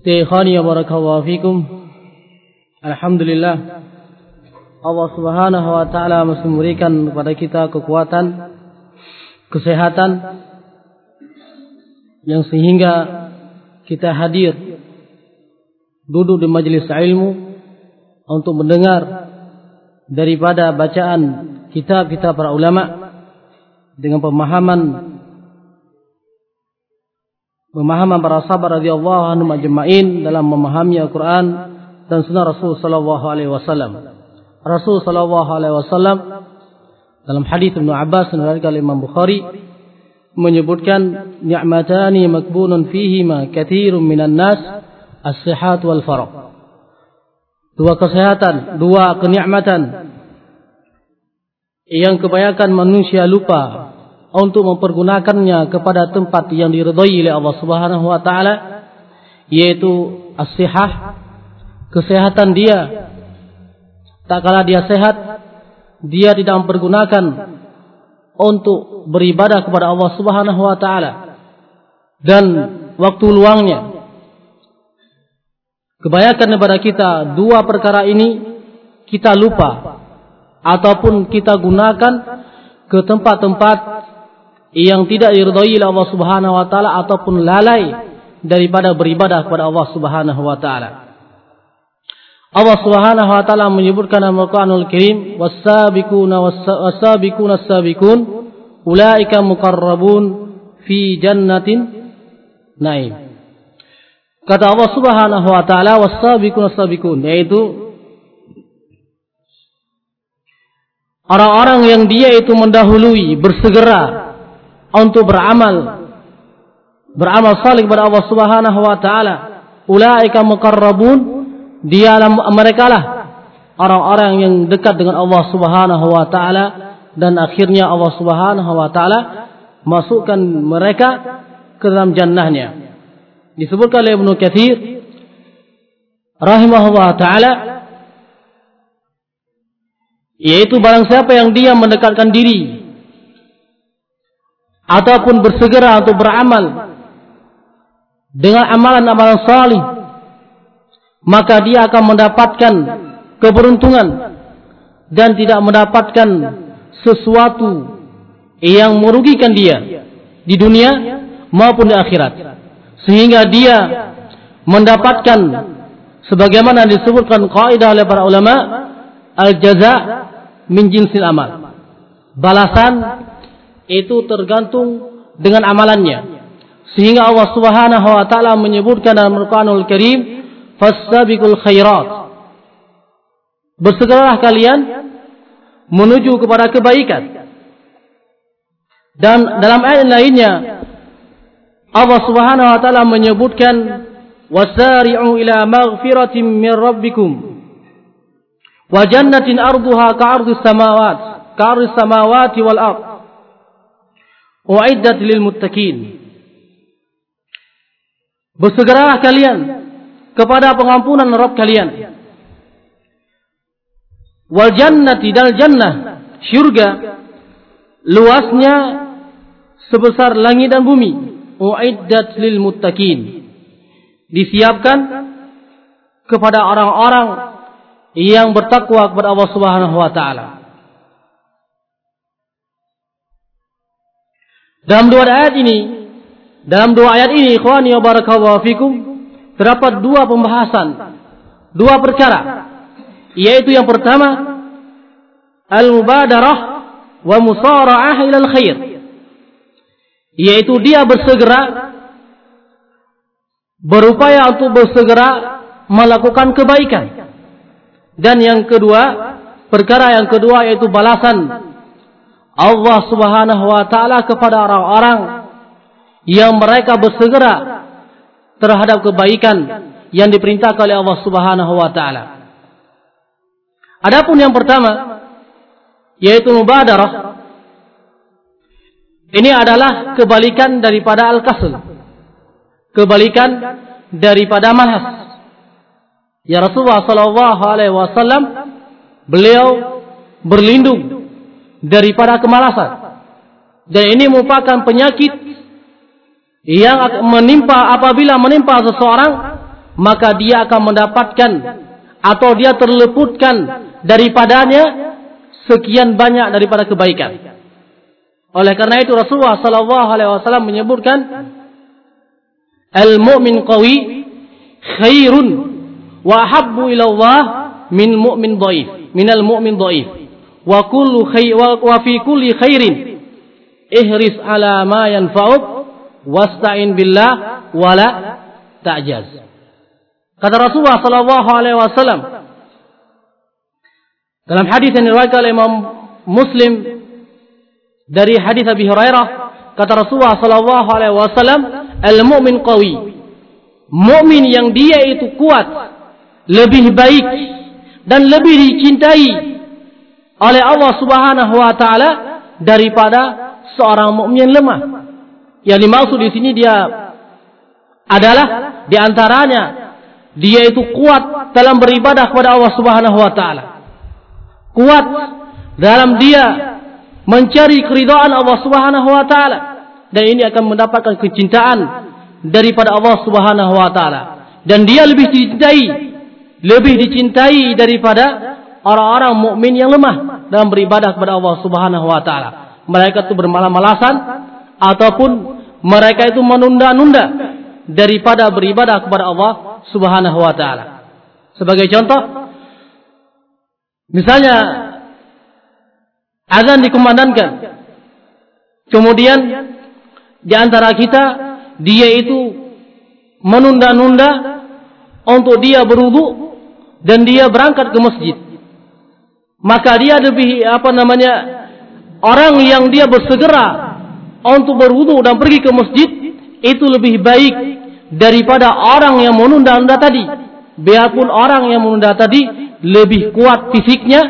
Ikhwani wa barakallahu fikum. Alhamdulillah. Allah Subhanahu wa taala memberikan kepada kita kekuatan, kesehatan yang sehingga kita hadir duduk di majelis ilmu untuk mendengar daripada bacaan kitab-kitab para ulama dengan pemahaman pemahaman para sahabat radhiyallahu anhum ajma'in dalam memahami Al-Qur'an dan sunnah Rasul sallallahu alaihi wasallam. Rasul sallallahu alaihi wasallam dalam hadis Ibnu Abbas dan dari Imam Bukhari menyebutkan ni'matani makbunun fihi ma katsirun minan nas as-sihat wal farah. Dua kesehatan, dua kenikmatan yang kebanyakan manusia lupa untuk mempergunakannya kepada tempat yang diridhai oleh Allah Subhanahu wa taala yaitu as-sihah kesehatan dia. Tak kala dia sehat dia tidak mempergunakan untuk beribadah kepada Allah Subhanahu wa taala. Dan waktu luangnya kebanyakan kepada kita dua perkara ini kita lupa ataupun kita gunakan ke tempat-tempat yang tidak diridhai oleh Allah Subhanahu wa taala ataupun lalai daripada beribadah kepada Allah Subhanahu wa taala. Allah Subhanahu wa taala menyebutkan dalam Al-Qur'anul Karim was-sabiquna was-sabiquna as-sabiqun ulaika muqarrabun fi jannatin naim. Kata Allah Subhanahu wa taala was-sabiquna as-sabiqun yaitu orang-orang yang dia itu mendahului bersegera untuk beramal. Beramal salih kepada Allah Subhanahu wa taala. Ulaika muqarrabun. Dia mereka lah orang-orang yang dekat dengan Allah Subhanahu wa taala. Dan akhirnya Allah Subhanahu wa taala masukkan mereka ke dalam jannahnya. Disebutkan oleh Ibnu Katsir rahimahullah taala yaitu barang siapa yang dia mendekatkan diri ataupun bersegera untuk beramal dengan amalan-amalan salih maka dia akan mendapatkan keberuntungan dan tidak mendapatkan sesuatu yang merugikan dia di dunia maupun di akhirat. Sehingga dia mendapatkan sebagaimana disebutkan kaidah oleh para ulama al jaza min jinsil amal. Balasan itu tergantung dengan amalannya. Sehingga Allah Subhanahu wa taala menyebutkan dalam Al-Qur'anul Karim, "Fastabiqul khairat." Bersegeralah kalian menuju kepada kebaikan. Dan dalam ayat lainnya Allah Subhanahu wa taala menyebutkan wasari'u ila maghfiratin min rabbikum wa jannatin arduha ka'ardis samawati ka'ardis samawati wal ardh Uiddat lil muttaqin. Bersegeralah kalian kepada pengampunan Rabb kalian. Wal jannati dal jannah syurga luasnya sebesar langit dan bumi. Uiddat lil muttaqin. Disiapkan kepada orang-orang yang bertakwa kepada Allah Subhanahu wa taala. Dalam dua ayat ini, dalam dua ayat ini, ikhwani wa barakallahu fikum, terdapat dua pembahasan, dua perkara. Yaitu yang pertama, al-mubadarah wa musara'ah ila al-khair. Yaitu dia bersegera berupaya untuk bersegera melakukan kebaikan. Dan yang kedua, perkara yang kedua yaitu balasan Allah Subhanahu wa taala kepada orang-orang yang mereka bersegera terhadap kebaikan yang diperintahkan oleh Allah Subhanahu wa taala. Adapun yang pertama yaitu mubadarah ini adalah kebalikan daripada al-kasl. Kebalikan daripada malas. Ya Rasulullah sallallahu alaihi wasallam beliau berlindung daripada kemalasan. Dan ini merupakan penyakit yang menimpa apabila menimpa seseorang maka dia akan mendapatkan atau dia terleputkan daripadanya sekian banyak daripada kebaikan. Oleh karena itu Rasulullah sallallahu alaihi wasallam menyebutkan al-mu'min qawi khairun wa habbu ila Allah min mu'min dhaif, min al-mu'min dhaif. Wa kullu khair wa fi kulli khairin ihris ala ma yanfa'uk wasta'in billah wala ta'jaz. Kata Rasulullah sallallahu alaihi wasallam dalam hadis yang diriwayatkan oleh Imam Muslim dari hadis Abi Hurairah kata Rasulullah sallallahu alaihi wasallam al-mu'min qawi mukmin yang dia itu kuat lebih baik dan lebih dicintai oleh Allah Subhanahu wa taala daripada seorang mukmin lemah. Yang dimaksud di sini dia adalah di antaranya dia itu kuat dalam beribadah kepada Allah Subhanahu wa taala. Kuat dalam dia mencari keridhaan Allah Subhanahu wa taala dan ini akan mendapatkan kecintaan daripada Allah Subhanahu wa taala dan dia lebih dicintai lebih dicintai daripada orang-orang mukmin yang lemah dalam beribadah kepada Allah Subhanahu wa taala. Mereka itu bermalas-malasan ataupun mereka itu menunda-nunda daripada beribadah kepada Allah subhanahu wa ta'ala. Sebagai contoh, misalnya azan dikumandangkan, kemudian di antara kita dia itu menunda-nunda untuk dia berudu dan dia berangkat ke masjid. Maka dia lebih apa namanya orang yang dia bersegera untuk berudu dan pergi ke masjid itu lebih baik daripada orang yang menunda-nunda tadi. Biarpun orang yang menunda tadi lebih kuat fisiknya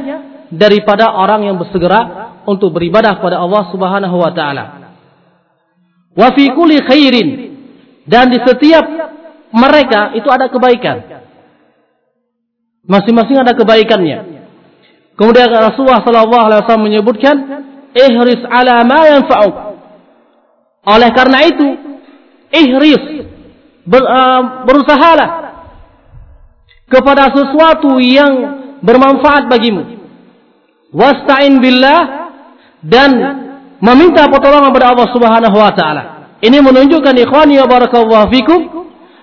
daripada orang yang bersegera untuk beribadah kepada Allah Subhanahu wa taala. Wa fi kulli khairin dan di setiap mereka itu ada kebaikan. Masing-masing ada kebaikannya. Kemudian Rasulullah sallallahu alaihi wasallam menyebutkan ihris ala ma yanfa'uk. Oleh karena itu, ihris ber, uh, berusahalah kepada sesuatu yang bermanfaat bagimu. Wasta'in billah dan meminta pertolongan kepada Allah Subhanahu wa taala. Ini menunjukkan ikhwani wa barakallahu fikum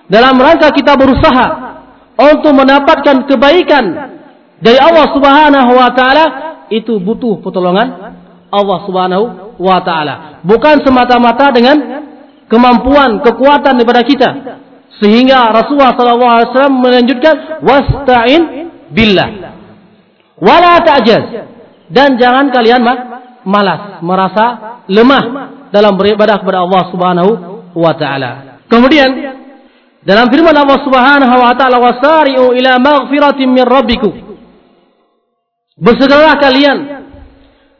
dalam rangka kita berusaha untuk mendapatkan kebaikan dari Allah Subhanahu wa taala itu butuh pertolongan Allah Subhanahu wa taala. Bukan semata-mata dengan kemampuan, kekuatan daripada kita. Sehingga Rasulullah SAW melanjutkan, Wasta'in billah. Wala ta'jaz. Dan jangan kalian malas, merasa lemah dalam beribadah kepada Allah Subhanahu wa taala. Kemudian dalam firman Allah Subhanahu wa taala wasari'u ila maghfiratin min rabbikum. Bersegeralah kalian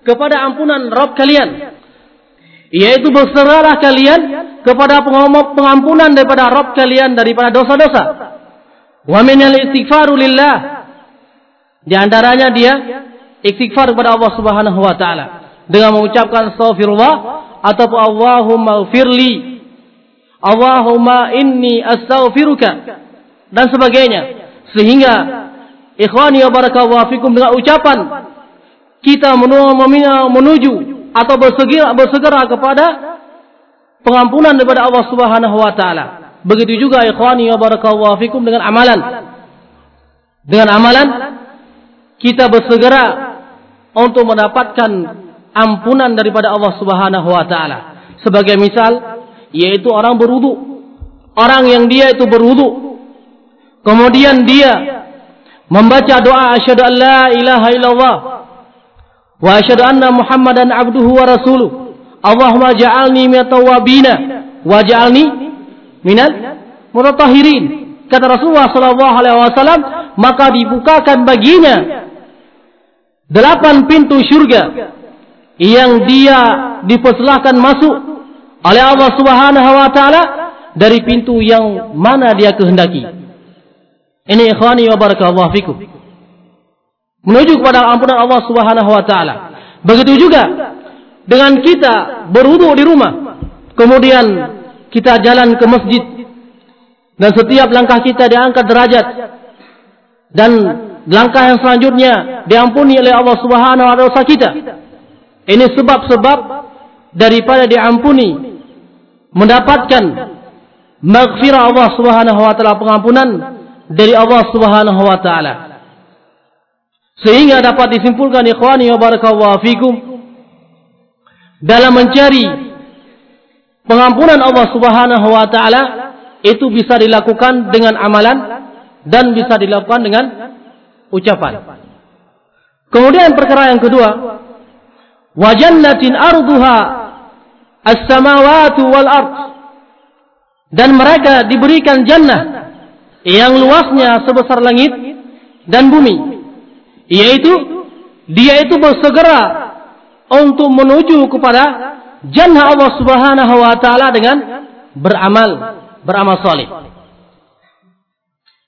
kepada ampunan Rabb kalian yaitu berserahlah kalian kepada pengampunan daripada Rabb kalian daripada dosa-dosa. Wa min al-istighfaru lillah. Di antaranya dia istighfar kepada Allah Subhanahu wa taala dengan mengucapkan astaghfirullah ataupun Allahumma ighfirli. Allahumma inni astaghfiruka dan sebagainya. Sehingga ikhwani wa barakallahu fikum dengan ucapan kita menuju atau bersegera, bersegera kepada pengampunan daripada Allah Subhanahu wa taala. Begitu juga ikhwani wa barakallahu fikum dengan amalan. Dengan amalan kita bersegera untuk mendapatkan ampunan daripada Allah Subhanahu wa taala. Sebagai misal yaitu orang berwudu. Orang yang dia itu berwudu. Kemudian dia membaca doa asyhadu an la ilaha illallah wa asyhadu anna muhammadan abduhu wa rasuluh. Allahumma ja'alni min tawabina wa ja'alni minal mutatahirin kata Rasulullah sallallahu alaihi wasallam maka dibukakan baginya delapan pintu syurga yang dia dipersilahkan masuk oleh Allah Subhanahu wa taala dari pintu yang mana dia kehendaki ini ikhwani wa barakallahu fikum menuju kepada ampunan Allah Subhanahu wa taala. Begitu juga dengan kita berwudu di rumah, kemudian kita jalan ke masjid Dan setiap langkah kita diangkat derajat. Dan langkah yang selanjutnya diampuni oleh Allah Subhanahu wa taala kita. Ini sebab-sebab daripada diampuni mendapatkan maghfirah Allah Subhanahu wa taala pengampunan dari Allah Subhanahu wa taala. Sehingga dapat disimpulkan ikhwani wa barakallahu fikum dalam mencari pengampunan Allah Subhanahu wa taala itu bisa dilakukan dengan amalan dan bisa dilakukan dengan ucapan. Kemudian perkara yang kedua, wa jannatin arduha as-samawati wal ard. Dan mereka diberikan jannah yang luasnya sebesar langit dan bumi. Yaitu dia itu bersegera untuk menuju kepada jannah Allah Subhanahu wa taala dengan beramal beramal saleh.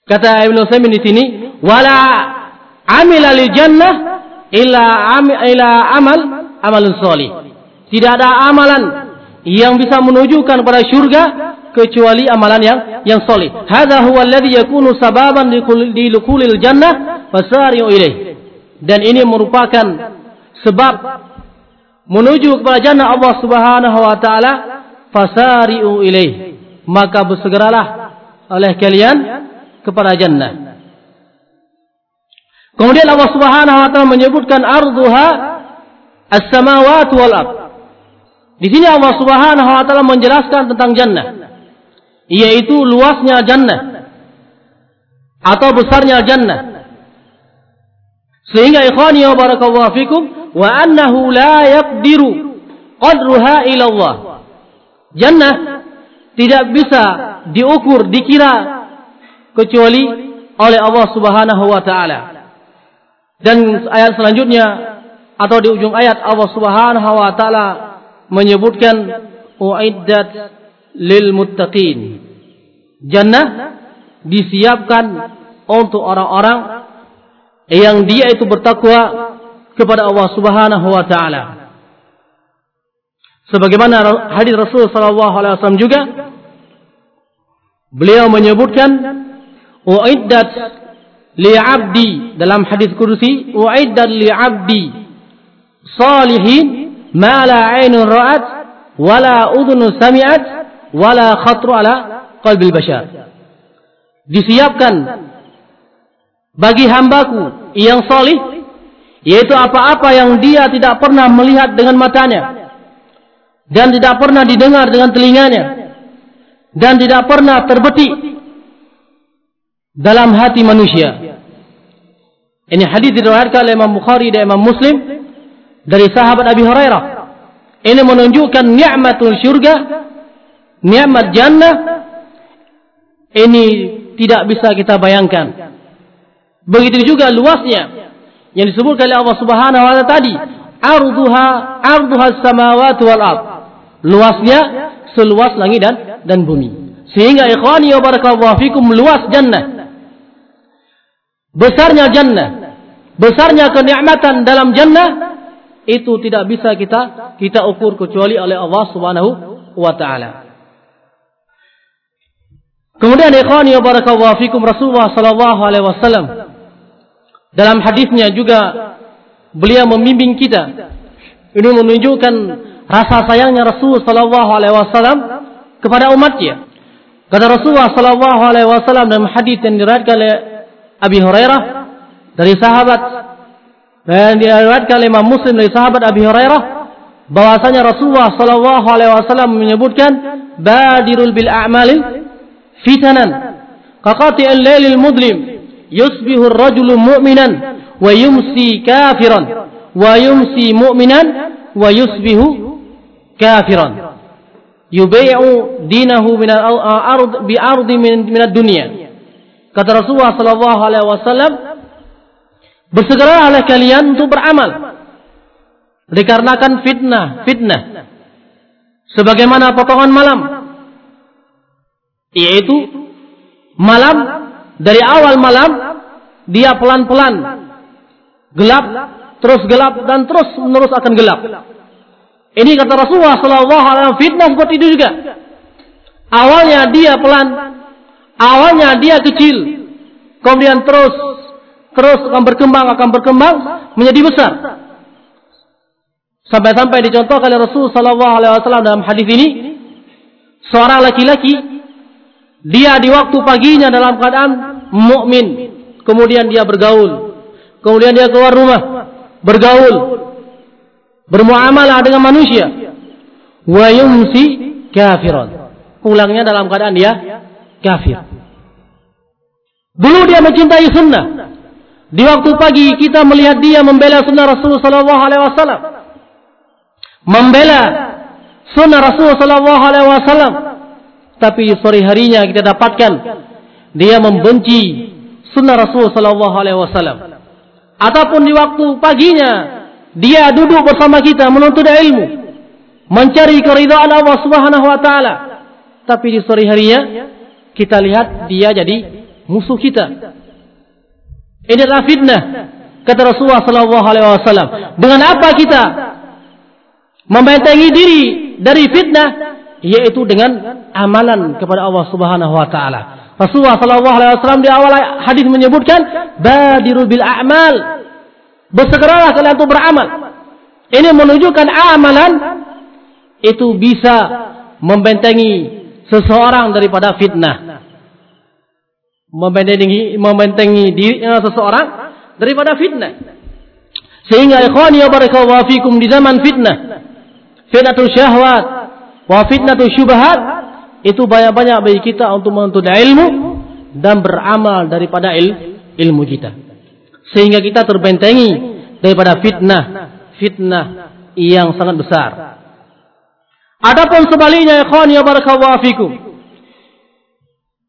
Kata Ibn Utsaimin di sini, wala amila li jannah illa am, ila amal amalun salih. Tidak ada amalan yang bisa menunjukkan pada syurga kecuali amalan yang yang salih. Hadza huwa alladhi yakunu sababan li dukhulil jannah fasari'u ilaih. Dan ini merupakan sebab menuju kepada jannah Allah Subhanahu wa taala fasari'u ilaih. Maka bersegeralah oleh kalian kepada jannah. Kemudian Allah Subhanahu wa taala menyebutkan arduha as-samawati wal ard. Di sini Allah Subhanahu wa taala menjelaskan tentang jannah. Yaitu luasnya jannah atau besarnya jannah. Sehingga ikhwani wa barakallahu fikum wa annahu la yaqdiru qadruha ila Allah. Jannah tidak bisa diukur, dikira kecuali oleh Allah Subhanahu wa taala. Dan ayat selanjutnya atau di ujung ayat Allah Subhanahu wa taala menyebutkan uiddat lil muttaqin. Jannah disiapkan untuk orang-orang yang dia itu bertakwa kepada Allah Subhanahu wa taala. Sebagaimana hadis Rasul sallallahu alaihi wasallam juga beliau menyebutkan uiddat li 'abdi dalam hadis kursi uiddat li 'abdi salihin ma la 'ainun ra'at wala udhun sami'at wala khatru ala qalbi bashar disiapkan bagi hambaku yang salih yaitu apa-apa yang dia tidak pernah melihat dengan matanya dan tidak pernah didengar dengan telinganya dan tidak pernah terbetik dalam hati manusia. Ini hadis diriwayatkan oleh Imam Bukhari dan Imam Muslim dari sahabat Abi Hurairah. Ini menunjukkan nikmatul syurga, nikmat jannah. Ini tidak bisa kita bayangkan. Begitu juga luasnya yang disebutkan oleh Allah Subhanahu wa taala tadi, arduha arduha samawati wal ard. Luasnya seluas langit dan dan bumi. Sehingga ikhwani wa barakallahu fikum luas jannah besarnya jannah, besarnya kenikmatan dalam jannah itu tidak bisa kita kita ukur kecuali oleh Allah Subhanahu wa taala. Kemudian ikhwani wa barakallahu fikum Rasulullah sallallahu alaihi wasallam dalam hadisnya juga beliau membimbing kita ini menunjukkan rasa sayangnya Rasul sallallahu alaihi wasallam kepada umatnya. Kata Rasulullah sallallahu alaihi wasallam dalam hadis yang diriwayatkan oleh Abi Hurairah dari sahabat dan diriwayatkan oleh Imam Muslim dari sahabat Abi Hurairah bahwasanya Rasulullah sallallahu alaihi wasallam menyebutkan badirul bil a'mali fitanan qaqati'il lailil mudlim yusbihu ar-rajulu mu'minan wa yumsi kafiran wa yumsi mu'minan wa yusbihu kafiran yubay'u dinahu min al-ard bi ardi min ad-dunya Kata Rasulullah sallallahu alaihi wasallam, bersegeralah kalian untuk beramal. Dikarenakan fitnah, fitnah. Sebagaimana potongan malam. Yaitu malam dari awal malam dia pelan-pelan gelap, terus gelap dan terus menerus akan gelap. Ini kata Rasulullah sallallahu alaihi wasallam fitnah seperti itu juga. Awalnya dia pelan, Awalnya dia kecil, kemudian terus terus akan berkembang akan berkembang menjadi besar. Sampai-sampai dicontohkan oleh Rasul sallallahu alaihi wasallam dalam hadis ini seorang laki-laki dia di waktu paginya dalam keadaan mukmin, kemudian dia bergaul, kemudian dia keluar rumah, bergaul, bermuamalah dengan manusia, wa yumsi kafiran. Pulangnya dalam keadaan dia kafir. Dulu dia mencintai sunnah. Di waktu pagi kita melihat dia membela sunnah Rasulullah wasallam. Membela sunnah Rasulullah wasallam. Tapi sore harinya kita dapatkan dia membenci sunnah Rasulullah sallallahu alaihi wasallam. Ataupun di waktu paginya dia duduk bersama kita menuntut ilmu, mencari keridhaan Allah Subhanahu wa taala. Tapi di sore harinya kita lihat dia jadi musuh kita. Ini adalah fitnah kata Rasulullah sallallahu alaihi wasallam. Dengan apa kita membentengi diri dari fitnah yaitu dengan amalan kepada Allah Subhanahu wa taala. Rasulullah sallallahu alaihi wasallam di awal hadis menyebutkan badiru bil a'mal. Bersegeralah kalian untuk beramal. Ini menunjukkan amalan itu bisa membentengi seseorang daripada fitnah. Membentengi, membentengi diri uh, seseorang daripada fitnah. Sehingga ikhwani ya barakallahu fikum di zaman fitnah. Fitnatul syahwat wa fitnatul syubhat itu banyak-banyak bagi kita untuk menuntut ilmu dan beramal daripada il, ilmu kita. Sehingga kita terbentengi daripada fitnah, fitnah yang sangat besar. Adapun sebaliknya ikhwan ya barakallahu fikum.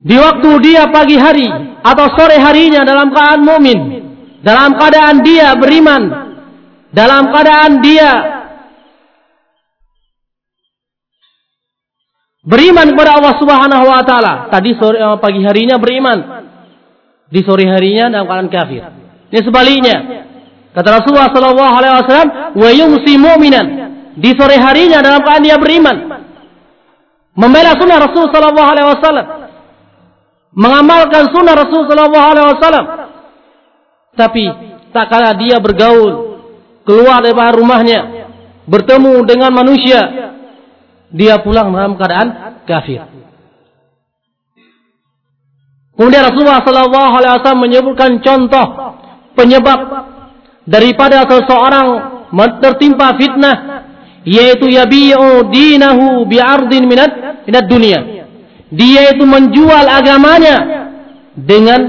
Di waktu dia pagi hari atau sore harinya dalam keadaan mukmin, dalam keadaan dia beriman, dalam keadaan dia beriman kepada Allah Subhanahu wa taala. Tadi sore uh, pagi harinya beriman. Di sore harinya dalam keadaan kafir. Ini sebaliknya. Kata Rasulullah sallallahu alaihi wasallam, "Wa yumsi mu'minan." di sore harinya dalam keadaan dia beriman membela sunnah Rasul sallallahu alaihi wasallam mengamalkan sunnah Rasul sallallahu alaihi wasallam tapi tak kala dia bergaul keluar dari rumahnya bertemu dengan manusia dia pulang dalam keadaan kafir. Kemudian Rasulullah sallallahu alaihi wasallam menyebutkan contoh penyebab daripada seseorang tertimpa fitnah yaitu yabi'u dinahu bi'ardin minat minat dunia. Dia itu menjual agamanya dengan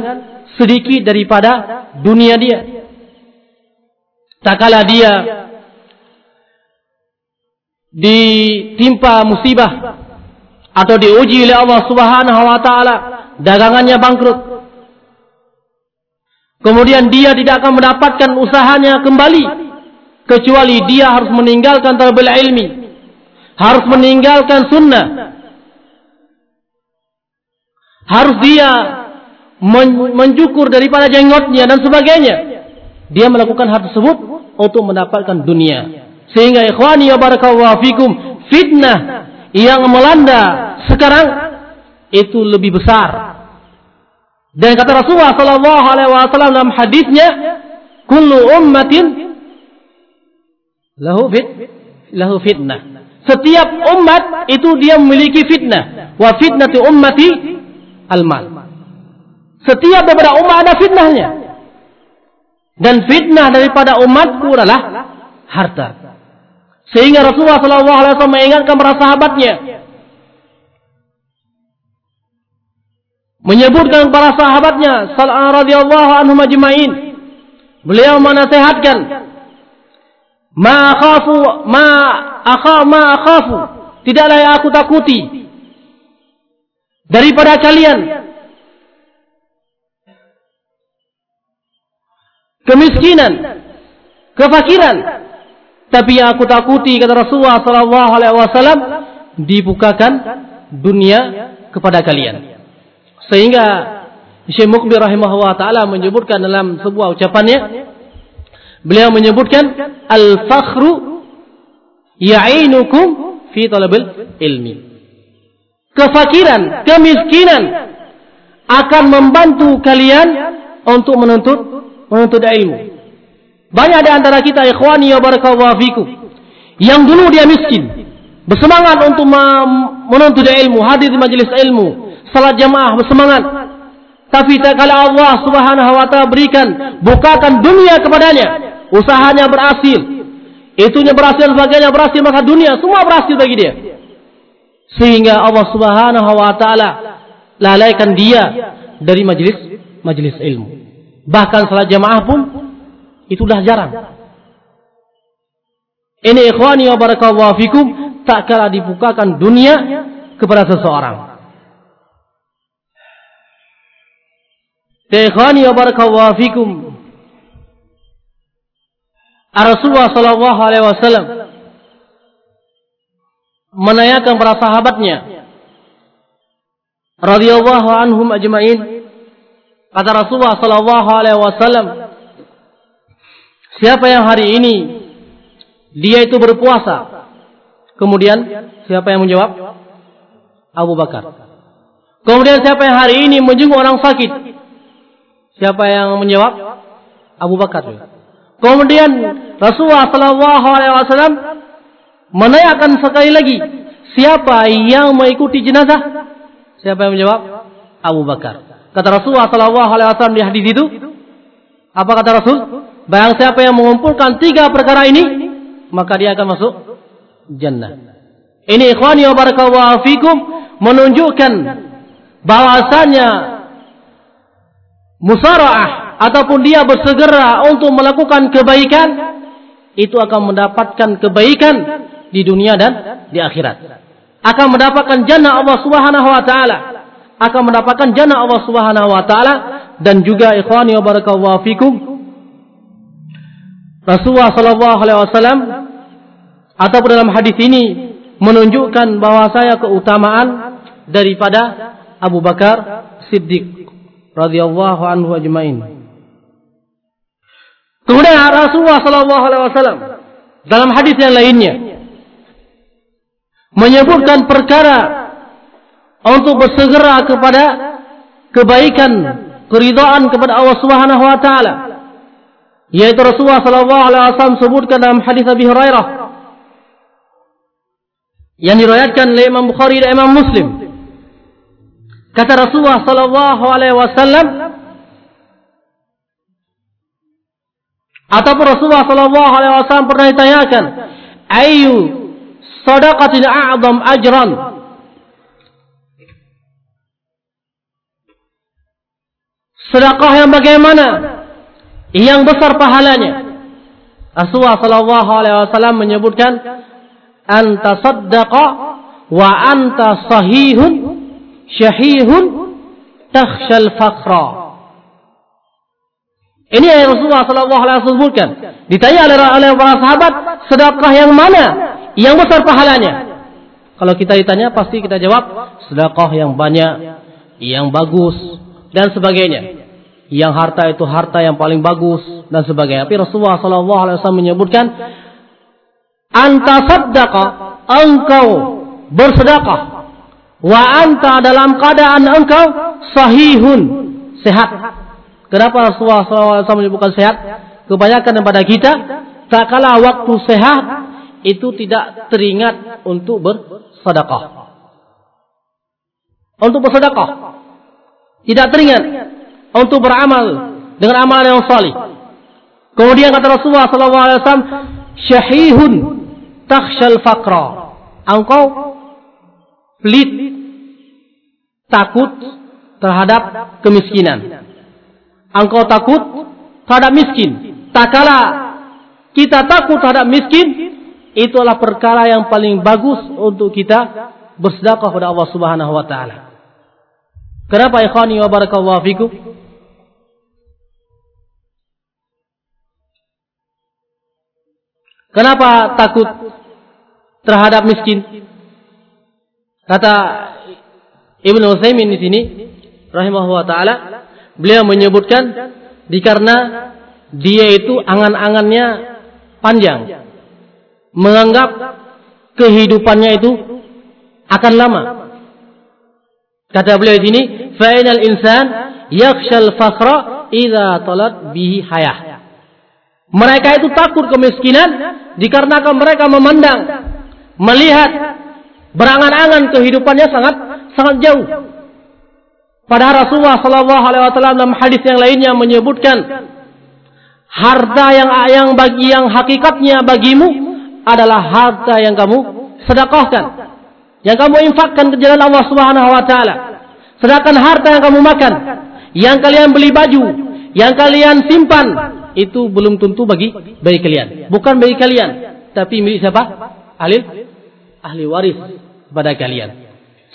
sedikit daripada dunia dia. Tak kala dia ditimpa musibah atau diuji oleh Allah Subhanahu wa taala dagangannya bangkrut. Kemudian dia tidak akan mendapatkan usahanya kembali kecuali dia harus meninggalkan talabul ilmi harus meninggalkan sunnah. Harus dia mencukur daripada jenggotnya dan sebagainya. Dia melakukan hal tersebut untuk mendapatkan dunia sehingga ikhwani ya barakallahu fikum fitnah yang melanda sekarang itu lebih besar. Dan kata Rasulullah sallallahu alaihi wasallam dalam hadisnya kullu ummatin lahu fit lahu fitnah. Setiap umat itu dia memiliki fitnah. Wa fitnatu ummati almal. Setiap daripada umat ada fitnahnya. Dan fitnah daripada umatku adalah harta sehingga Rasulullah sallallahu alaihi wasallam mengingatkan para sahabatnya. Menyebutkan para sahabatnya sallallahu radhiyallahu anhum ajma'in. Beliau menasihatkan ma akhafu ma akha ma akhafu. Tidaklah yang aku takuti daripada kalian. Kemiskinan kefakiran tapi yang aku takuti kata Rasulullah wasallam dibukakan dunia kepada kalian sehingga Syekh Mukbir rahimahullah taala menyebutkan dalam sebuah ucapannya Beliau menyebutkan al-fakhru ya'inukum fi talabil ilmi. Kefakiran, kemiskinan akan membantu kalian untuk menuntut menuntut ilmu. Banyak di antara kita ikhwani wa barakallahu fikum yang dulu dia miskin, bersemangat untuk menuntut ilmu, hadir di majlis ilmu, salat jamaah bersemangat. Tapi tak kala Allah Subhanahu wa taala berikan bukakan dunia kepadanya, usahanya berhasil. Itunya berhasil sebagainya berhasil maka dunia semua berhasil bagi dia. Sehingga Allah Subhanahu wa taala lalaikan dia dari majlis majlis ilmu. Bahkan salat jamaah pun itu dah jarang. Ini ikhwani wa barakallahu fikum tak kala dibukakan dunia kepada seseorang. Ikhwani wa barakallahu fikum Rasulullah sallallahu alaihi wasallam menanyakan para sahabatnya radhiyallahu anhum ajmain kata Rasulullah sallallahu alaihi wasallam siapa yang hari ini dia itu berpuasa kemudian siapa yang menjawab Abu Bakar kemudian siapa yang hari ini menjenguk orang sakit Siapa yang menjawab? Abu Bakar. Kemudian Rasulullah wasallam menanyakan sekali lagi, siapa yang mengikuti jenazah? Siapa yang menjawab? Abu Bakar. Kata Rasulullah wasallam di hadis itu, apa kata Rasul? Barang siapa yang mengumpulkan tiga perkara ini, maka dia akan masuk jannah. Ini ikhwani wa barakallahu fikum menunjukkan bahwasanya musara'ah ataupun dia bersegera untuk melakukan kebaikan itu akan mendapatkan kebaikan di dunia dan di akhirat. Akan mendapatkan jannah Allah Subhanahu wa taala. Akan mendapatkan jannah Allah Subhanahu wa taala. Dan juga ikhwani wa barakallahu fikum Rasulullah sallallahu alaihi wasallam atau dalam hadis ini menunjukkan bahawa saya keutamaan daripada Abu Bakar Siddiq radhiyallahu anhu ajmain. Kemudian Rasulullah sallallahu alaihi wasallam dalam hadis yang lainnya menyebutkan perkara untuk bersegera kepada kebaikan, keridhaan kepada Allah Subhanahu wa taala. Yaitu Rasulullah sallallahu alaihi wasallam sebutkan dalam hadis Abi Hurairah yang diriwayatkan oleh Imam Bukhari dan Imam Muslim Kata Rasulullah sallallahu alaihi wasallam ataupun Rasulullah sallallahu alaihi wasallam pernah ditanyakan, "Ayu sadaqatin a'zam ajran?" Sedekah yang bagaimana? Yang besar pahalanya. Rasulullah wasallam menyebutkan, "Anta saddaqa wa anta sahihun syahihun takhshal faqra. Ini yang Rasulullah wasallam sebutkan. Ditanya oleh, oleh para sahabat, sedekah yang mana yang besar pahalanya? Kalau kita ditanya pasti kita jawab sedekah yang banyak, yang bagus dan sebagainya. Yang harta itu harta yang paling bagus dan sebagainya. Tapi Rasulullah wasallam menyebutkan anta saddaqa engkau bersedekah. Wa anta dalam keadaan engkau sahihun. Sehat. Kenapa Rasulullah SAW menyebutkan sehat? Kebanyakan daripada kita tak kala waktu sehat itu tidak teringat untuk bersedekah. Untuk bersedekah. Tidak teringat untuk beramal dengan amalan yang salih kemudian kata Rasulullah SAW syahihun takhshal faqra engkau pelit takut terhadap kemiskinan. Engkau takut terhadap miskin. Tak kala kita takut terhadap miskin, itu adalah perkara yang paling bagus untuk kita bersedekah kepada Allah Subhanahu wa taala. Kenapa ikhwani wa barakallahu fikum? Kenapa takut terhadap miskin? Kata Ibn Uthaymin di sini rahimahullah taala beliau menyebutkan dikarena dia itu angan-angannya panjang menganggap kehidupannya itu akan lama Kata beliau di sini, "Fa'inal insan yakhshal fakhra idza talat bihi hayah." Mereka itu takut kemiskinan dikarenakan mereka memandang, melihat berangan-angan kehidupannya sangat sangat jauh. Pada Rasulullah sallallahu alaihi wasallam dalam hadis yang lainnya menyebutkan harta yang yang bagi yang hakikatnya bagimu adalah harta yang kamu sedekahkan. Yang kamu infakkan ke jalan Allah Subhanahu wa taala. Sedangkan harta yang kamu makan, yang kalian beli baju, yang kalian simpan itu belum tentu bagi bagi kalian. Bukan bagi kalian, tapi milik siapa? Ahli ahli waris kepada kalian.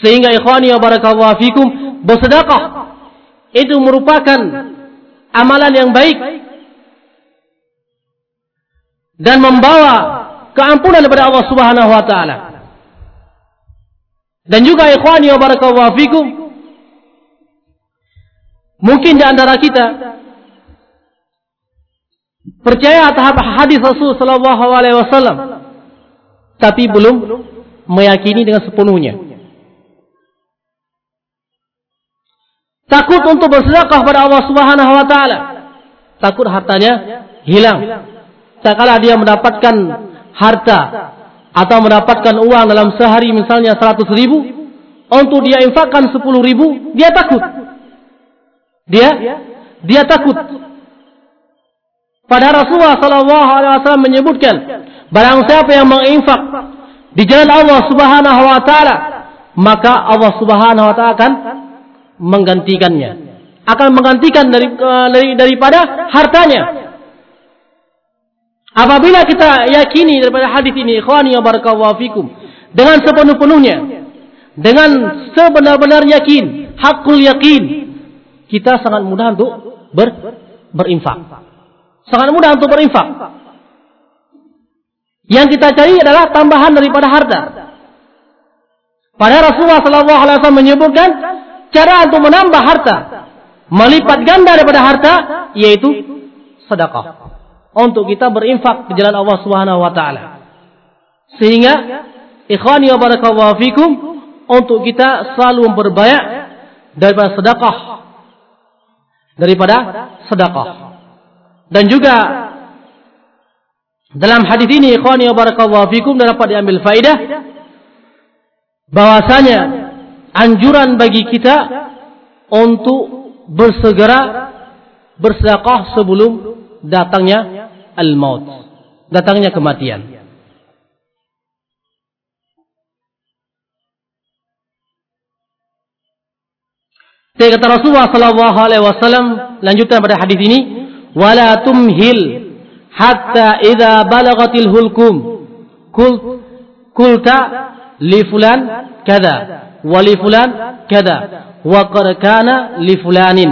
Sehingga ikhwani wa barakallahu fikum bersedekah itu merupakan amalan yang baik dan membawa keampunan kepada Allah Subhanahu wa taala. Dan juga ikhwani wa barakallahu fikum mungkin di antara kita percaya tahap hadis Rasul sallallahu alaihi wasallam tapi belum meyakini dengan sepenuhnya. Takut untuk bersedekah kepada Allah Subhanahu wa taala. Takut hartanya hilang. Tak kala dia mendapatkan harta atau mendapatkan uang dalam sehari misalnya 100 ribu untuk dia infakkan 10 ribu dia takut dia dia takut pada Rasulullah wasallam menyebutkan barang siapa yang menginfak di jalan Allah Subhanahu wa taala maka Allah Subhanahu wa taala akan menggantikannya akan menggantikan dari, dari daripada hartanya Apabila kita yakini daripada hadis ini, ikhwani wa barakallahu fikum, dengan sepenuh-penuhnya, dengan sebenar-benar yakin, hakul yakin, kita sangat mudah untuk ber, berinfak. Sangat mudah untuk berinfak. Yang kita cari adalah tambahan daripada harta. Pada Rasulullah sallallahu alaihi wasallam menyebutkan cara untuk menambah harta, melipat ganda daripada harta yaitu sedekah untuk kita berinfak di jalan Allah Subhanahu wa taala. Sehingga wa barakallahu fikum untuk kita selalu berbayak daripada sedekah daripada sedekah. Dan juga dalam hadis ini ikhwani wa barakallahu fikum dapat diambil faedah bahwasanya anjuran bagi kita untuk bersegera bersedekah sebelum datangnya al-maut. Datangnya kematian. Saya kata Rasulullah sallallahu alaihi wasallam lanjutan pada hadis ini, wala tumhil hatta idza balagatil hulkum. Kul kulta li fulan kada wa li fulan kada wa qad kana li fulanin.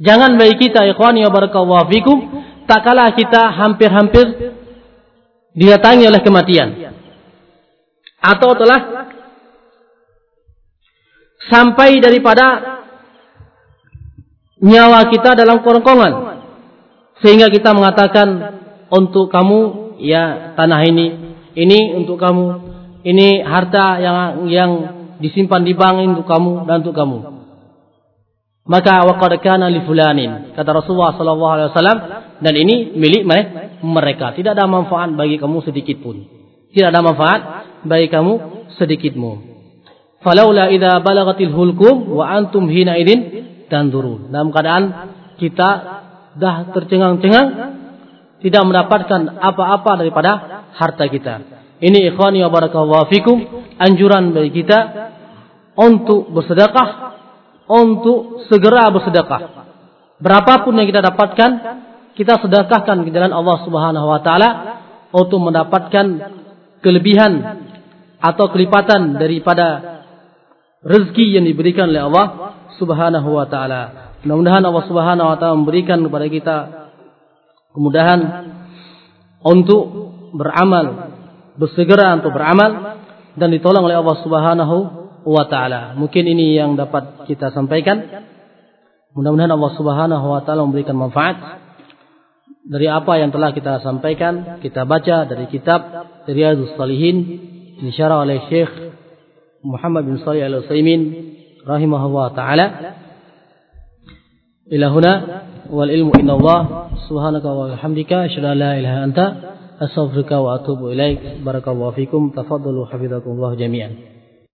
Jangan bagi kita ikhwani wa barakallahu fikum tak kalah kita hampir-hampir didatangi oleh kematian. Atau telah sampai daripada nyawa kita dalam korongkongan sehingga kita mengatakan untuk kamu ya tanah ini. Ini untuk kamu. Ini harta yang yang disimpan di bank untuk kamu dan untuk kamu. Maka waqad kana li fulanin kata Rasulullah sallallahu alaihi wasallam dan ini milik mereka. Tidak ada manfaat bagi kamu sedikit pun. Tidak ada manfaat bagi kamu sedikitmu. Falaula idza balagatil hulkum wa antum hina idin tanzurun dalam keadaan kita dah tercengang-cengang tidak mendapatkan apa-apa daripada harta kita ini ikhwani wa barakallahu fikum anjuran bagi kita untuk bersedekah untuk segera bersedekah. Berapapun yang kita dapatkan, kita sedekahkan ke jalan Allah Subhanahu wa taala untuk mendapatkan kelebihan atau kelipatan daripada rezeki yang diberikan oleh Allah Subhanahu wa taala. Mudah-mudahan Allah Subhanahu wa taala memberikan kepada kita kemudahan untuk beramal, bersegera untuk beramal dan ditolong oleh Allah Subhanahu wa taala. Mungkin ini yang dapat kita sampaikan. Mudah-mudahan Allah Subhanahu wa taala memberikan manfaat dari apa yang telah kita sampaikan, kita baca dari kitab Riyadhus Salihin disyarah oleh Syekh Muhammad bin Shalih Al-Utsaimin rahimahullah taala. Ila huna wal ilmu inna Allah subhanaka wa bihamdika asyhadu an la ilaha illa anta astaghfiruka wa atubu ilaik. Barakallahu fikum. Tafaddalu hafizakumullah jami'an.